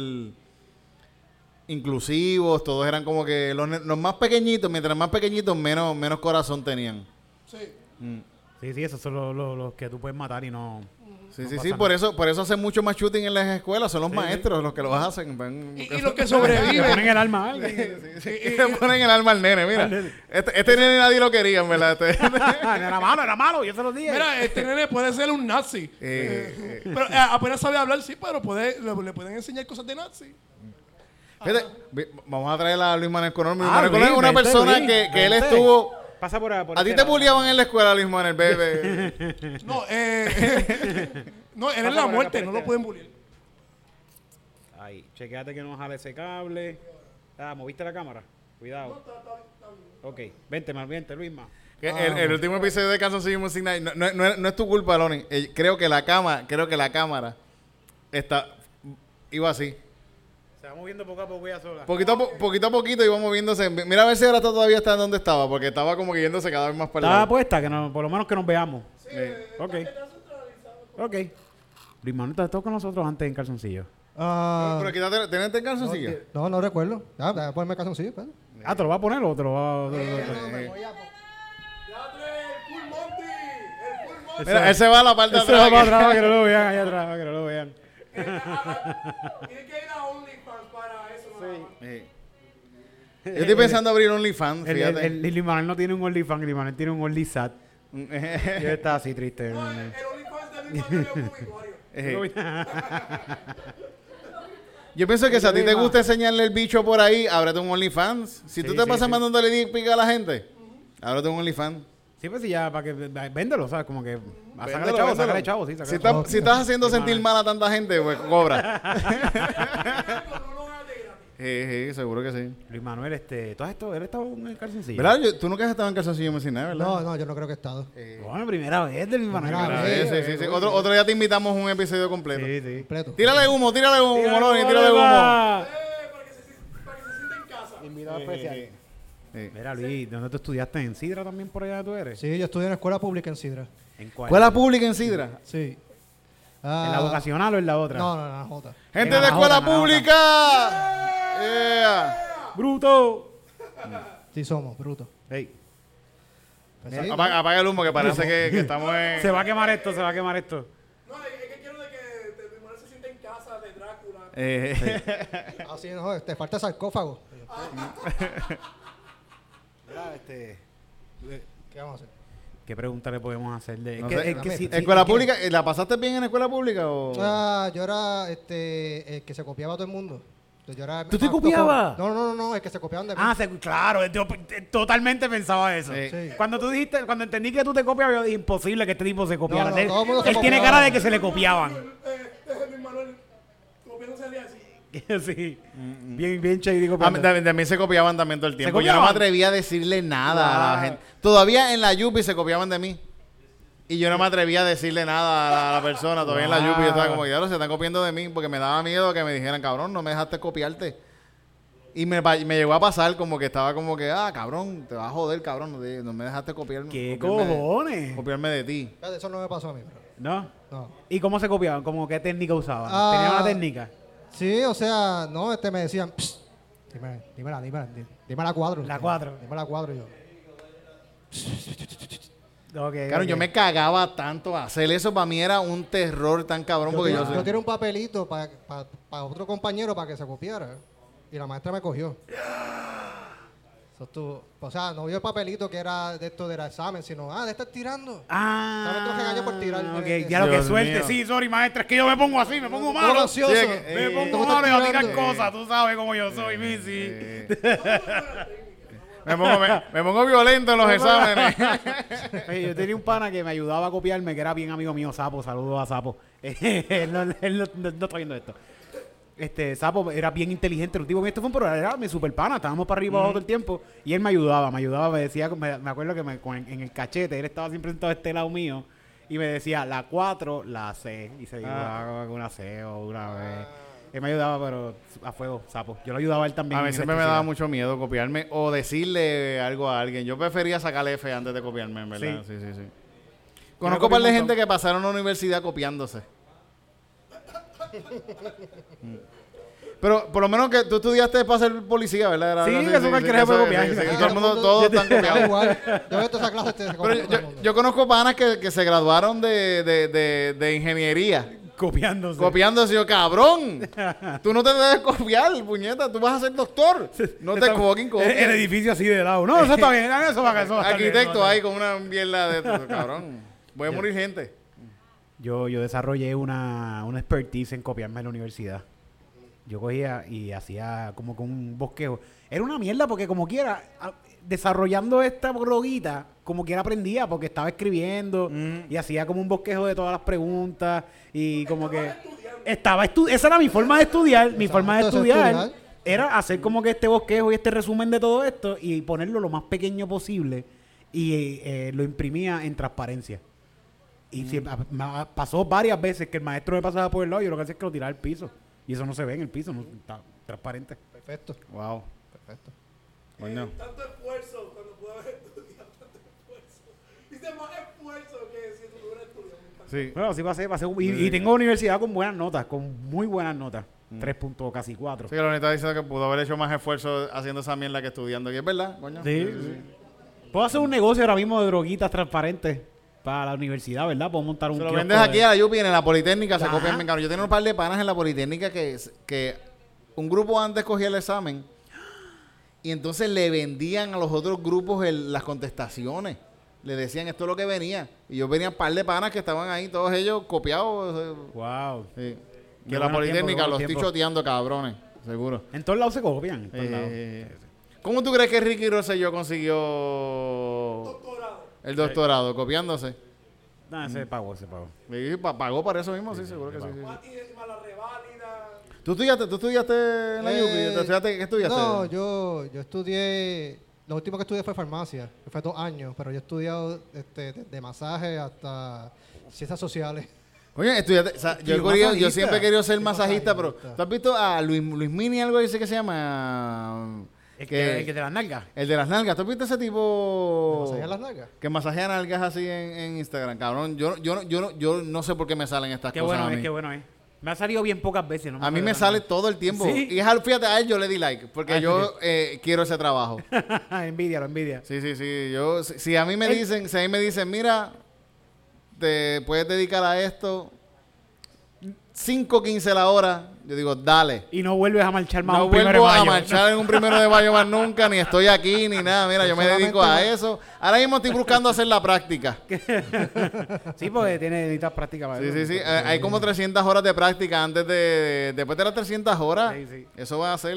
inclusivos, todos eran como que los, los más pequeñitos, mientras más pequeñitos, menos, menos corazón tenían. Sí. Sí, sí, esos son los, los- los que tú puedes matar y no... Sí, No sí, sí, por eso, por eso hacen mucho más shooting en las escuelas, son los Sí, maestros los que los hacen. ven- Y, y los que Le sobreviven. ponen el arma a alguien. y le ponen el alma al nene, mira. Este, este nene nadie lo quería, en verdad. Este- era malo, era malo, yo se lo dije. Mira, este nene puede ser un nazi. Eh, Pero eh, apenas sabe hablar, sí, pero puede, le, le pueden enseñar cosas de nazi. Fíjate, vamos a traer a Luis Manuel Colón. Luis Ah, Manuel Colón es una persona que, que él estuvo... Pasa por, por A ti este te bulliaban en la escuela, Luis Manuel, bebé. No, eh, no, él es la muerte, no lo pueden bullyar. Ahí, chequeate que no jale ese cable. Ah, ¿moviste la cámara? Cuidado. Ok, vente, más vente, Luisma. Que el, el último episodio de City Music Night, no, no- no es- no es tu culpa, Loni. Eh, creo que la cama, creo que la cámara está iba así. Se va moviendo poco a poco ya sola. Poquito a, po- poquito a poquito iba moviéndose. Mira a ver si ahora está- todavía está donde estaba, porque estaba como que yéndose cada vez más para el Estaba puesta, que no, por lo menos que nos veamos. Eh, Ok. Ok. Luis Manuel tocó con nosotros antes en calzoncillo. Ah, Pero quítate, tenete el calzoncillo. no, no recuerdo. Ah, voy a ponerme calzoncillo, pues. Ah, ¿te lo va a poner o te lo va a.? Eh, Ya. Mira, él se va a la parte de Ese va atrás. para atrás para que no lo vean, allá atrás, para que no lo vean. Tiene que ir a Yo estoy pensando abrir OnlyFans, El, el, fíjate. el, el Luis Manuel no tiene un OnlyFans, Luis Manuel tiene un OnlySat. Y él está así triste. No, el, el OnlyFans de mi madre es un obituario. Eh. Yo pienso que si a ti te gusta enseñarle el bicho por ahí, ábrete un OnlyFans. Si tú Sí, te sí, pasas sí. mandándole dick pic a la gente, ábrete un OnlyFans. Sí, pues sí, ya, para que. Véndelo, ¿sabes? Como que. ah, Sácale Véndelo, chavo, véndelo. chavo, sí, Si, chavo. si estás haciendo sentir mal a tanta gente, pues cobra. No lo hagas de gratis. Sí, sí, seguro que sí. Luis Manuel, este. ¿Tú has estado? ¿Él estaba en el calzoncillo? ¿Verdad? Yo- tú nunca has estado en calzoncillo sin nada, ¿verdad? No, no, yo no creo que he estado. Bueno, primera vez de Luis Manuel. Primera Ah, vez. sí, sí, sí. Otro, otro día te invitamos a un episodio completo. Sí, sí. Completo. Tírale humo, tírale humo, Tírale Moloni, humo, tírale humo. Luisma. Eh, para que se, para que se sienta en casa. Invitado especial. Sí. Mira, Luis, ¿dónde tú estudiaste? ¿En Sidra también por allá tú eres? Sí, yo estudié en la escuela pública en Sidra. ¿En cuál? Escuela pública en Sidra. Sí. ¿En Ah, la vocacional o en la otra? No, no, no, Jota. Gente En de escuela pública. Yeah. ¡Bruto! Sí somos, bruto. Ey, Pues sí. Apaga, apaga el humo que parece que, que estamos en... se va a quemar esto, se va a quemar esto. No, es que quiero de que te- mi madre se sienta en casa de Drácula. Eh, Ah, sí, no, te falta sarcófago. Mira, este... ¿Qué vamos a hacer? ¿Qué pregunta le podemos hacer? De, es No que- sé. es que si- si- ¿Escuela pública? ¿La pasaste bien en escuela pública o...? Ah, yo era este, el que se copiaba a todo el mundo. Entonces, yo era ¿Tú te ah, copiabas? No, no, no, no, el que se copiaban de mí. Ah, se- claro, yo p- totalmente pensaba eso. Sí. Sí. Cuando tú dijiste, cuando entendí que tú te copiabas, yo dije, imposible que este tipo se copiara. no, él todo el mundo se él tiene cara de que se le copiaban. Eh, eh, mi Manuel copiándose de así. sí. Bien, bien shady A mí, copiando. también, también se copiaban también todo el tiempo. Yo no me atrevía a decirle nada a la gente. Todavía en la Yupi se copiaban de mí. Y yo no me atrevía a decirle nada a la, a la persona. Todavía en la. Yupi yo estaba como, ya se están copiando de mí porque me daba miedo que me dijeran, cabrón, no me dejaste copiarte. Y me, me llegó a pasar como que estaba como que, ah, cabrón, te vas a joder, cabrón, no, te- no me dejaste copiar, ¿Qué copiarme de- cojones? copiarme de ti. Eso no me pasó a mí. pero- ¿No? No. ¿Y cómo se copiaban? ¿Cómo qué técnica usaban? Ah. ¿Tenían una técnica? Sí, o sea, no, este me decían, "Psst, dime, dímela, dímela, di- dime la cuadro. La cuatro. Dime la cuadro y yo. Okay, Claro, yo me cagaba tanto. Hacer eso para mí era un terror tan cabrón Yo, porque yo tiré- soy- yo tiré un papelito para otro compañero para que se copiara. Y la maestra me cogió. O sea, no vio el papelito que era de esto del examen, sino, ah, de estar tirando. Ah, ¿Sabes? Por tirar, ok, eh, ya lo que suelte. mío. Sí, sorry, maestra, es que yo me pongo así, me pongo malo. ansioso. Sí, es que- Me eh, pongo ¿cómo malo y a tirar cosas, tú sabes cómo yo soy, Missy. Me, pongo, me, me pongo violento en los exámenes. Oye, yo tenía un pana que me ayudaba a copiarme, que era bien amigo mío, Sapo. Saludos a Sapo. él no, él no- no- no está viendo esto. Este, Sapo era bien inteligente. El tipo esto fue un programa, era mi super pana. Estábamos para arriba todo el tiempo. Y él me ayudaba, me ayudaba, me decía, me, me acuerdo que me, con- en el cachete, él estaba siempre sentado a este lado mío. Y me decía, la 4, la C. Y se dibujaba con una C o una B. Él me ayudaba, pero a fuego, Sapo. Yo lo ayudaba a él también. A mí siempre me daba mucho miedo copiarme o decirle algo a alguien. Yo prefería sacarle F antes de copiarme, en verdad. Sí, sí, sí. Conozco un par de gente que pasaron a la universidad copiándose. Pero por lo menos que tú estudiaste para ser policía, ¿verdad? Era Sí, algo eso cualquiera puede copiar. sí, sí, Aquí todo el mundo, todos están copiados. igual. Yo veo toda esa clase. Pero yo, yo- yo conozco panas que, que se graduaron de, de, de, de ingeniería. Copiándose. Copiándose yo, cabrón. Tú no te debes copiar, puñeta. Tú vas a ser doctor. No te Está- fucking el, edificio así de lado. No, eso está bien. Eso para que eso Arquitecto no, ahí con una mierda de esto, cabrón. Voy a morir gente. Yo, yo desarrollé una, una expertise en copiarme en la universidad. Yo cogía y hacía como con un bosquejo. Era una mierda porque como quiera, desarrollando esta bloguita, como quiera aprendía porque estaba escribiendo y hacía como un bosquejo de todas las preguntas y como que estaba estu esa era mi forma de estudiar, mi forma de estudiar, era hacer como que este bosquejo y este resumen de todo esto y ponerlo lo más pequeño posible y eh, lo imprimía en transparencia. Y siempre- me ha- pasó varias veces que el maestro me pasaba por el lado y yo lo que hacía es que lo tiraba al piso. Y eso no se ve en el piso, no está transparente. Perfecto. Wow. Perfecto. Coño. Tanto esfuerzo cuando pude haber estudiado, tanto esfuerzo. Hice más esfuerzo que si tú hubieras estudiado. me encanta. Sí. Bueno, así pasé, pasé. Y, y tengo universidad con buenas notas, con muy buenas notas. Tres puntos casi cuatro. Sí, que la neta dice que pudo haber hecho más esfuerzo haciendo esa mierda que estudiando. Y es verdad, coño. Sí, sí. Puedo hacer un negocio ahora mismo de droguitas transparentes para la universidad, ¿verdad? Puedo montar un Se lo vendes de- aquí a la Yupi en la Politécnica, se copian cabrón. Yo tenía un par de panas en la Politécnica que, que un grupo antes cogía el examen y entonces le vendían a los otros grupos el- las contestaciones. Le decían esto es lo que venía. Y yo venía un par de panas que estaban ahí, todos ellos copiados. Wow. sí. De la Politécnica, los estoy choteando, cabrones. Seguro. En todos lados se copian. En todos lados. Eh, ¿Cómo tú crees que Ricky Rosselló consiguió el doctorado? Copiándose. No, ese pagó, ese pagó. Y pa- pagó para eso mismo, sí, seguro que sí. sí, sí. Y encima la reválida. ¿Tú estudiaste, tú estudiaste en la Eh, Yupi? ¿Tú estudiaste- ¿Qué estudiaste? No, yo, yo estudié. Lo último que estudié fue farmacia, que fue dos años, pero yo he estudiado este, de, de masaje hasta ciencias sociales. Coño, estudiaste. o sea, yo, querido- yo siempre he querido ser masajista, pero. ¿tú has visto a Luis, Luis Mini, algo dice que se llama? El Que- que, el que te las nalgas. El de las nalgas. ¿Tú has visto ese tipo? ¿Masajea las nalgas? Que masajea nalgas así en, en Instagram, cabrón. Yo, yo, no- yo, no- yo no sé por qué me salen estas Qué cosas bueno a es, qué bueno es. Me ha salido bien pocas veces. No A mí me sale todo el tiempo. Sí. Y al- fíjate, a él yo le di like, porque Ah, yo eh, quiero ese trabajo. envidia, lo envidia. Sí, sí, sí. Yo, si, si a mí me El- dicen, si a mí me dicen, mira, te puedes dedicar a esto 5.15 la hora, yo digo, dale. Y no vuelves a marchar más No un primero de vuelvo a marchar en un primero de mayo más nunca, ni estoy aquí, ni nada. Mira, yo me dedico a eso. Ahora mismo estoy buscando hacer la práctica. Sí, porque tiene necesitas práctica para Sí, eso. sí, sí. Eh, Hay como 300 horas de práctica antes de... Después de las 300 horas, Sí, sí. eso va a ser...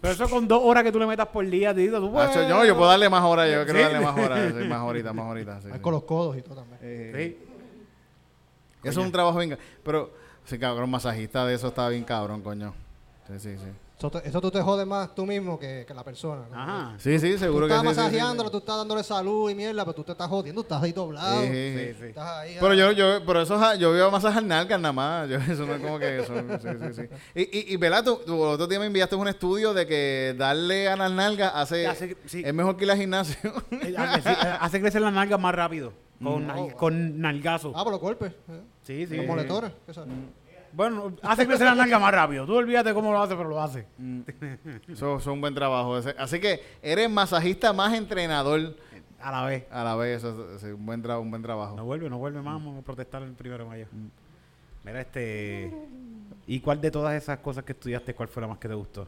Pero eso con dos horas que tú le metas por día, Tito, tú puedes... Macho, yo, yo puedo darle más horas, yo quiero Sí. darle más horas. sí, más horitas, más horitas. sí, sí. con los codos y todo también. Eh, Sí. Eso es un trabajo bien... ca- Pero, sí, cabrón, masajista de eso está bien cabrón, coño. Sí, sí, sí. Eso, te- eso tú te jodes más tú mismo que, que la persona. ¿no? Ajá. Sí, sí, Tú seguro que estás sí, sí, masajeándolo, sí. tú estás dándole salud y mierda, pero tú te estás jodiendo, estás ahí doblado. Sí, sí, sí. Sí, sí. Estás ahí. Pero ah, yo, yo, pero eso, yo veo masajes nalgas nada más. Yo, eso no es como que eso. Sí, sí, sí. Y, y, y ¿verdad? Tú, tú el otro día me enviaste un estudio de que darle a las nalgas hace, Hace- sí. es mejor que ir al gimnasio. Eh, hace, sí, eh, hace crecer las nalgas más rápido. Con, nal- con nalgazo. Ah, por los golpes. eh. Sí, sí. Los moletones. ¿qué sabes? Bueno, hace crecer las nalgas más rápido. Tú olvídate cómo lo hace, pero lo hace. Eso eso es un buen trabajo. ese. Así que eres masajista más entrenador A la vez. a la vez. Eso es- es un buen, tra- un buen trabajo. No vuelve, no vuelve más. Vamos a protestar el primero de mayo. Mira, este. ¿Y cuál de todas esas cosas que estudiaste, cuál fue la más que te gustó?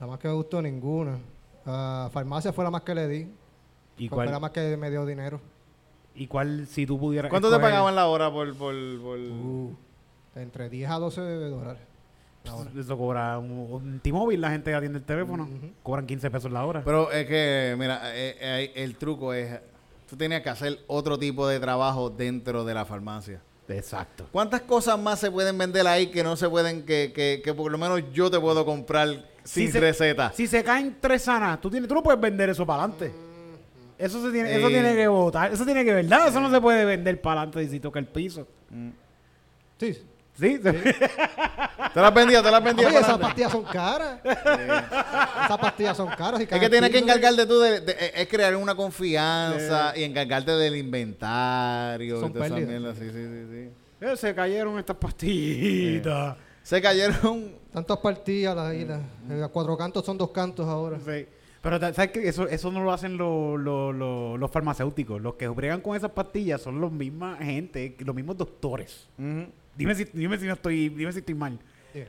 La más que me gustó, ninguna. Ah, farmacia fue la más que le di. ¿Y Fue la cuál, más que me dio dinero. ¿Y cuál, si tú pudieras. ¿Cuánto te pagaban la hora por...? por, por- Uh, entre 10 a 12 dólares. la hora. Eso cobra un, un T-Mobile, la gente que atiende el teléfono. Cobran 15 pesos la hora. Pero es que, mira, eh, eh, el truco es... Tú tenías que hacer otro tipo de trabajo dentro de la farmacia. Exacto. ¿Cuántas cosas más se pueden vender ahí que no se pueden, que, que, que por lo menos yo te puedo comprar sin Si se- receta? Si se caen tres sanas, tú, tienes, tú no puedes vender eso para adelante. Eso, se tiene, eso tiene que votar. Eso tiene que, ¿verdad? Eso no se puede vender para adelante si toca el piso. Sí. ¿Sí? ¿Te las vendía? ¿Te las vendía? Oye, esas pastillas son caras. esas pastillas son caras. y Es que tienes que encargarte tú de, de- es- es crear una confianza y encargarte del inventario. Son y. Sí, sí, sí, sí. Eh, se cayeron estas pastillitas. Se cayeron. Tantas partidas las islas. Mm. Eh, cuatro cantos son dos cantos ahora. Sí. Pero ¿sabes qué? Eso, eso no lo hacen los, los, los, los farmacéuticos. Los que bregan con esas pastillas son los misma gente, los mismos doctores. Dime si, dime si no estoy, dime si estoy mal.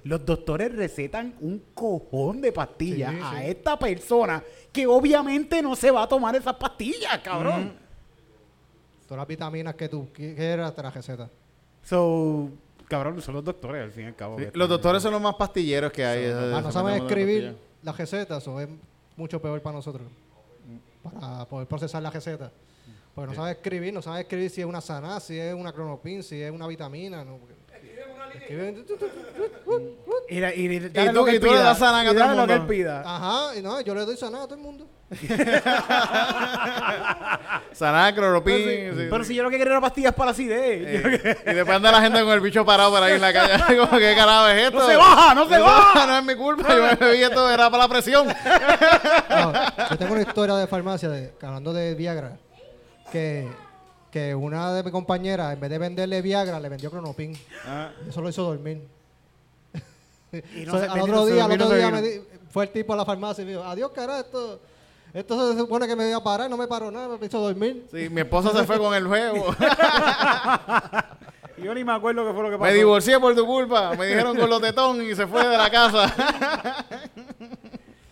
Los doctores recetan un cojón de pastillas Sí, a sí. esta persona que obviamente no se va a tomar esas pastillas, cabrón. Todas las vitaminas que tú quieras te las recetas. So, cabrón, son los doctores al fin y al cabo. Sí, Los doctores son los más pastilleros que hay. Ah, no saben escribir las recetas, eso es mucho peor para nosotros. Para poder procesar la receta. Porque no saben escribir, no saben escribir si es una sana, si es una cronopin, si es una vitamina. No, Escriben-. Y, la- y, y tú- dale lo que y él tú le pida. das Xanax a Y todo el dale lo que él mundo. pida. Ajá, y no, yo le doy sana a todo el mundo. Saná, cloropin. Pero, sí, sí, pero sí. si yo lo que quería era pastillas para la acidez. Eh, y después anda la gente con el bicho parado por ahí en la calle. Como, ¿qué carajo es esto? ¡No se baja, no se baja! No es mi culpa, yo me bebí esto, era para la presión. No, yo tengo una historia de farmacia, de, hablando de Viagra, que, que una de mis compañeras, en vez de venderle Viagra, le vendió Cronopin. Eso lo hizo dormir. Y no So, se- al otro día, al otro día me di- fue el tipo a la farmacia y me dijo, adiós, cara, esto, esto se supone que me iba a parar, no me paró nada, me hizo dormir. Sí, mi esposa se fue con el juego. Yo ni me acuerdo qué fue lo que pasó. Me divorcié por tu culpa. Me dijeron con los tetón y se fue de la casa.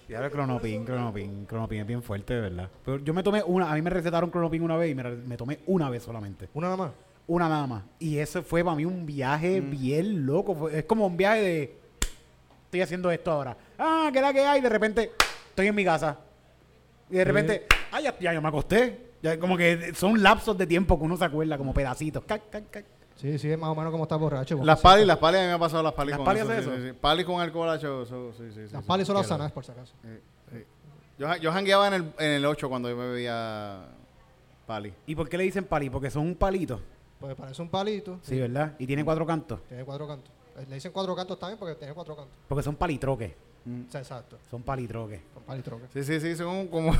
Y ahora Cronopin, Cronopin, Cronopin es bien fuerte, de verdad. Pero yo me tomé una, a mí me recetaron Cronopin una vez y me, me tomé una vez solamente. Una nada más. Una nada más. Y eso fue para mí un viaje Mm. bien loco. Fue- es como un viaje de. Estoy haciendo esto ahora. Ah, que la que hay. De repente, estoy en mi casa. Y de repente, ah, ya, ya yo me acosté. Ya, como que son lapsos de tiempo que uno se acuerda, como pedacitos. Cac, cac, cac. Sí, sí, es más o menos como estar borracho. Las palis, las palis a mí me ha pasado las palis ¿Las con palis eso, hace sí, eso? sí, sí. Palis con alcohol, eso, sí, sí, sí, Las sí. palis son las sanas, por si acaso. Yo, ja- yo jangueaba en el, en el 8 cuando yo me bebía pali. ¿Y por qué le dicen pali? Porque son un palito. Pues parece un palito. Sí, ¿verdad? Y tiene cuatro cantos. Tiene cuatro cantos. Eh, Le dicen cuatro cantos también porque tiene cuatro cantos. Porque son palitroques. O sea, exacto. Son palitroques. Con palitroque. Sí, sí, sí, son como,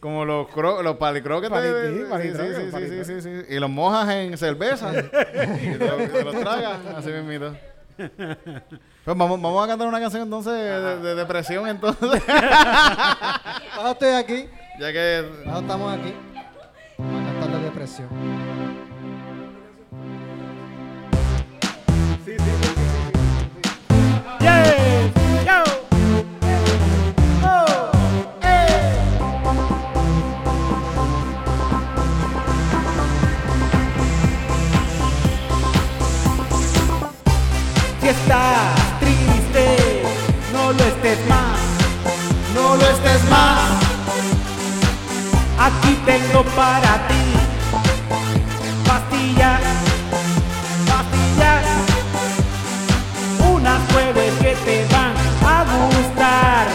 como los, cro, los palicroques. Pali- de- sí, sí, palicroques, sí, sí, sí, palicroques. sí, sí, sí. Y los mojas en cerveza. y te los, te los tragas, así mismito. Pues vamos, vamos a cantar una canción entonces de, de depresión entonces. Ahora estoy aquí. ya que Ahora estamos aquí. Vamos a cantar la depresión. Estás triste, no lo estés más, no lo estés más. Aquí tengo para ti pastillas, pastillas. Unas pueden que te van a gustar,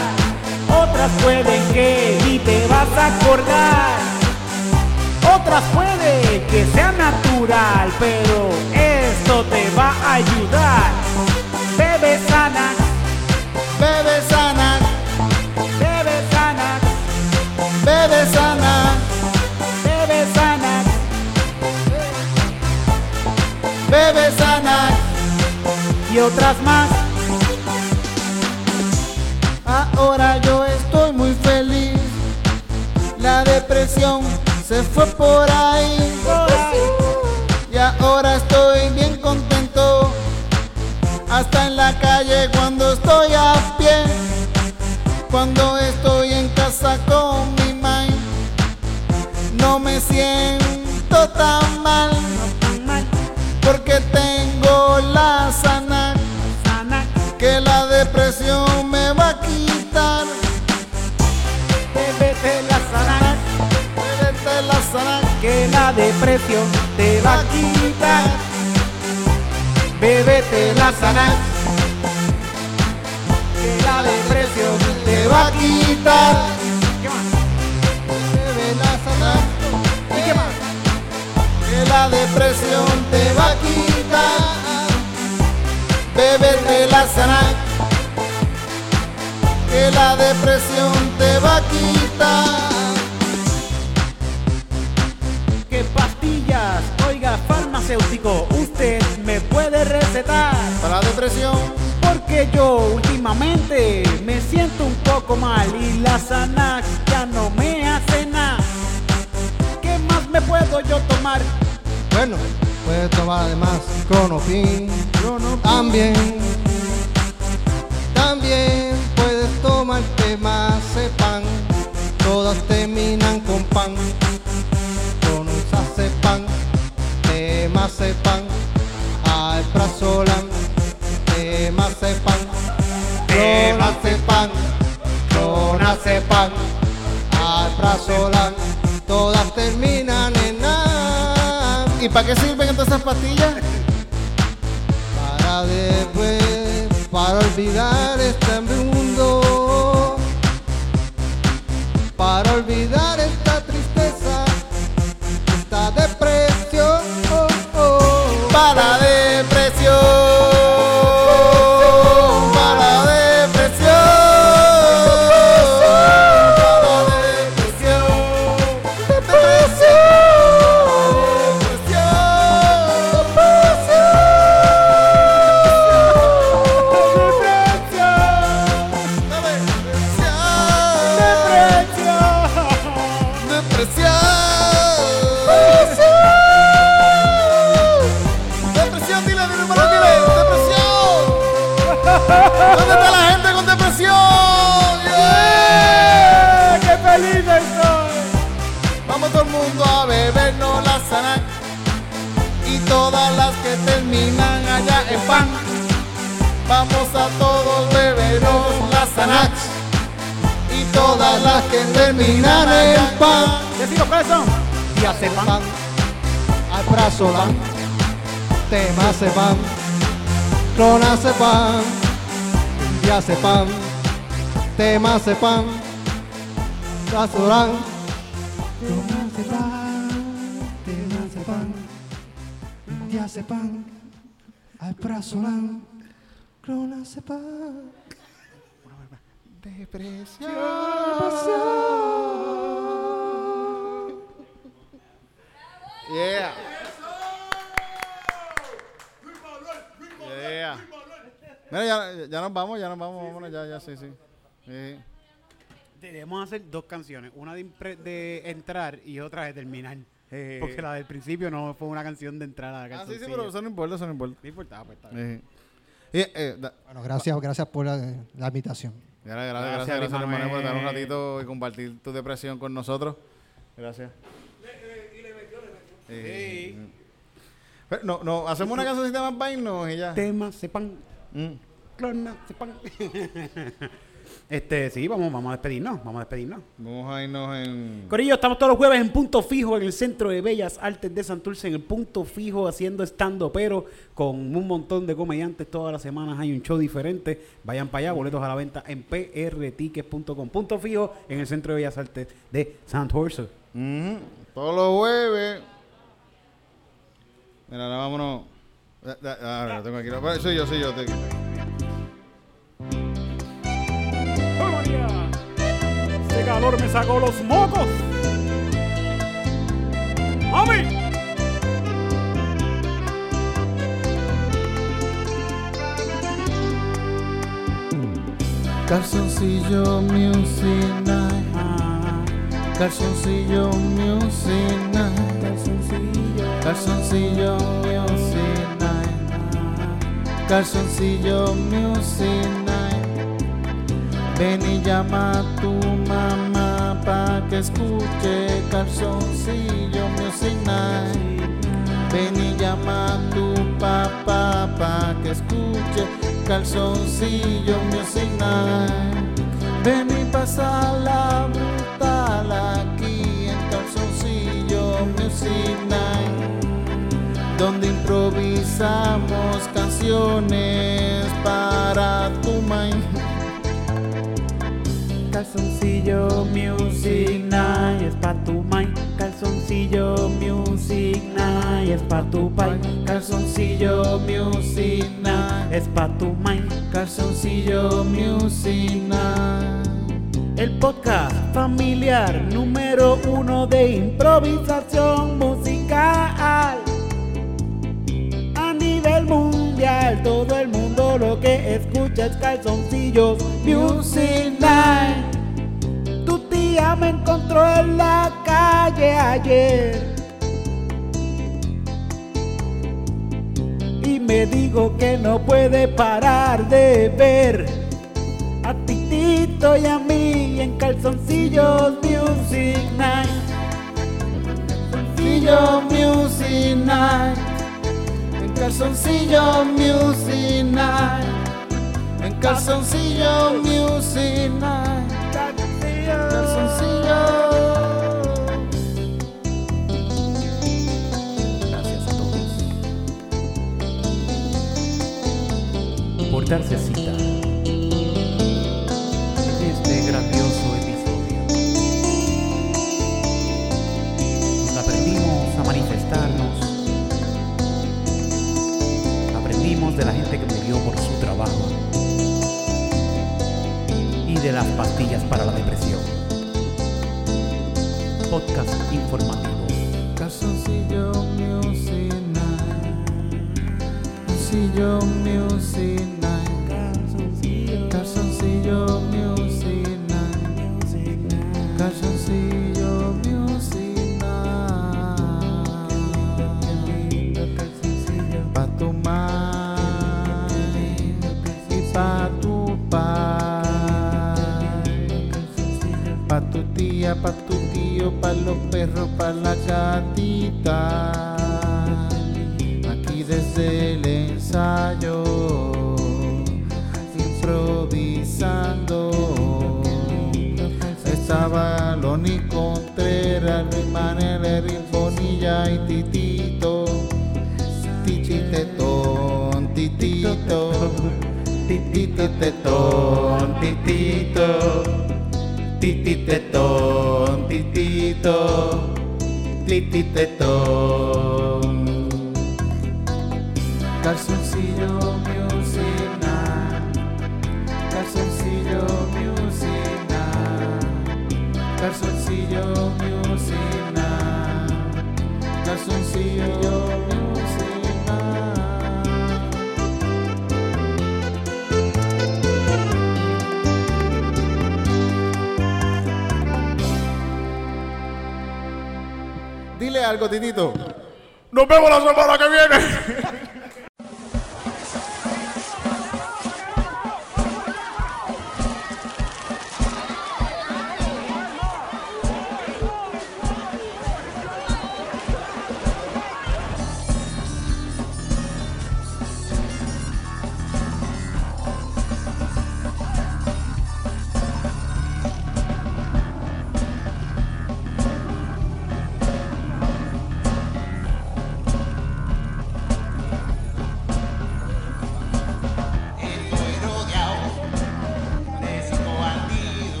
otras pueden que ni te vas a acordar. Otras puede que sea natural, pero esto te va a ayudar. Otras más. Ahora yo estoy muy feliz. La depresión se fue por ahí. Y ahora estoy bien contento. Hasta en la calle cuando estoy a pie. Cuando estoy en casa con mi mind. No me siento depresión te va a quitar. Bébete la sana, que la depresión te va a quitar. ¿Qué más? Bebe la sana. Que la depresión te va a quitar. Bébete la sana, que la depresión te va a quitar. Farmacéutico, usted me puede recetar. Para la depresión, Porque yo últimamente me siento un poco mal y la Xanax ya no me hace nada. ¿Qué más me puedo yo tomar? Bueno, puedes tomar además Cronopin. También. También puedes tomarte más pan. Todas terminan con pan. De pan. Alprazolam. De pan. Clonazepam. Clonazepam. Alprazolam. Todas terminan en nada. ¿Y para qué sirven entonces esas pastillas? Para después, para olvidar este mundo. Que terminan en pan. Decido cuáles son. Diazepam, Alprazolam. Temazepam. Clonazepam. Diazepam. Temazepam. Alprazolam. Clonazepam. Temazepam. Diazepam. Alprazolam. Clonazepam. Yeah. Yeah. Mira, ya, ya nos vamos, ya nos vamos, vámonos, ya, ya, sí, sí. Sí. Debemos hacer dos canciones, una de, impre- de entrar y otra de terminar. Porque la del principio no fue una canción de entrar a la Ah, sí, sí, pero eso no importa, eso no importa. No importaba, pues está bien. Sí. Y, eh, da- Bueno, gracias, gracias por la, la invitación. Gracias, gracias, Gracias, gracias, hermano, por estar un ratito y compartir tu depresión con nosotros. Gracias. Sí. Pero no, no, hacemos una cancioncita más vaina y ya. Tema, sepan, Mm. clona, sepan. este, sí, vamos, vamos a despedirnos, vamos a despedirnos. Vamos a irnos en. Corillo, estamos todos los jueves en Punto Fijo en el Centro de Bellas Artes de Santurce, en el Punto Fijo haciendo stand pero con un montón de comediantes todas las semanas hay un show diferente. Vayan para allá, boletos a la venta en prtickets.com. Punto Fijo en el Centro de Bellas Artes de Santurce. Ujú. Todos los jueves. Mira, ahora vámonos. Ahora lo tengo aquí. Soy yo, soy yo. te- ¡Oh, Calor me sacó los mocos. ¡Mami! Calzoncillo Music Night. Calzoncillo Music Night. Calzoncillo Music Night. Calzoncillo Music Night. Ven y llama a tu mamá pa' que escuche Calzoncillo Music Night. Ven y llama a tu papá pa' que escuche Calzoncillo Music Night. Ven y pasa la brutal aquí en Calzoncillo Music Night donde improvisamos canciones para tu mind. Calzoncillo Music Night es pa' tu mind. Calzoncillo Music Night es pa' tu pai. Calzoncillo Music Night es pa' tu mind. Calzoncillo Music Night. El podcast familiar número uno de improvisación musical. A nivel mundial todo el mundo lo que escucha es calzoncillos Music Night. Tía me encontró en la calle ayer. Y me dijo que no puede parar de ver a Titito y a mí en calzoncillos Music Night. Calzoncillo Music Night. En calzoncillo Music Night. En calzoncillo Music Night. Calzoncillo. Gracias a todos por darse cita en este grandioso episodio. Donde aprendimos a manifestarnos, aprendimos de la gente que murió por su trabajo de las pastillas para la depresión. Podcast informativo. Calzoncillo Music Night. Calzoncillo Music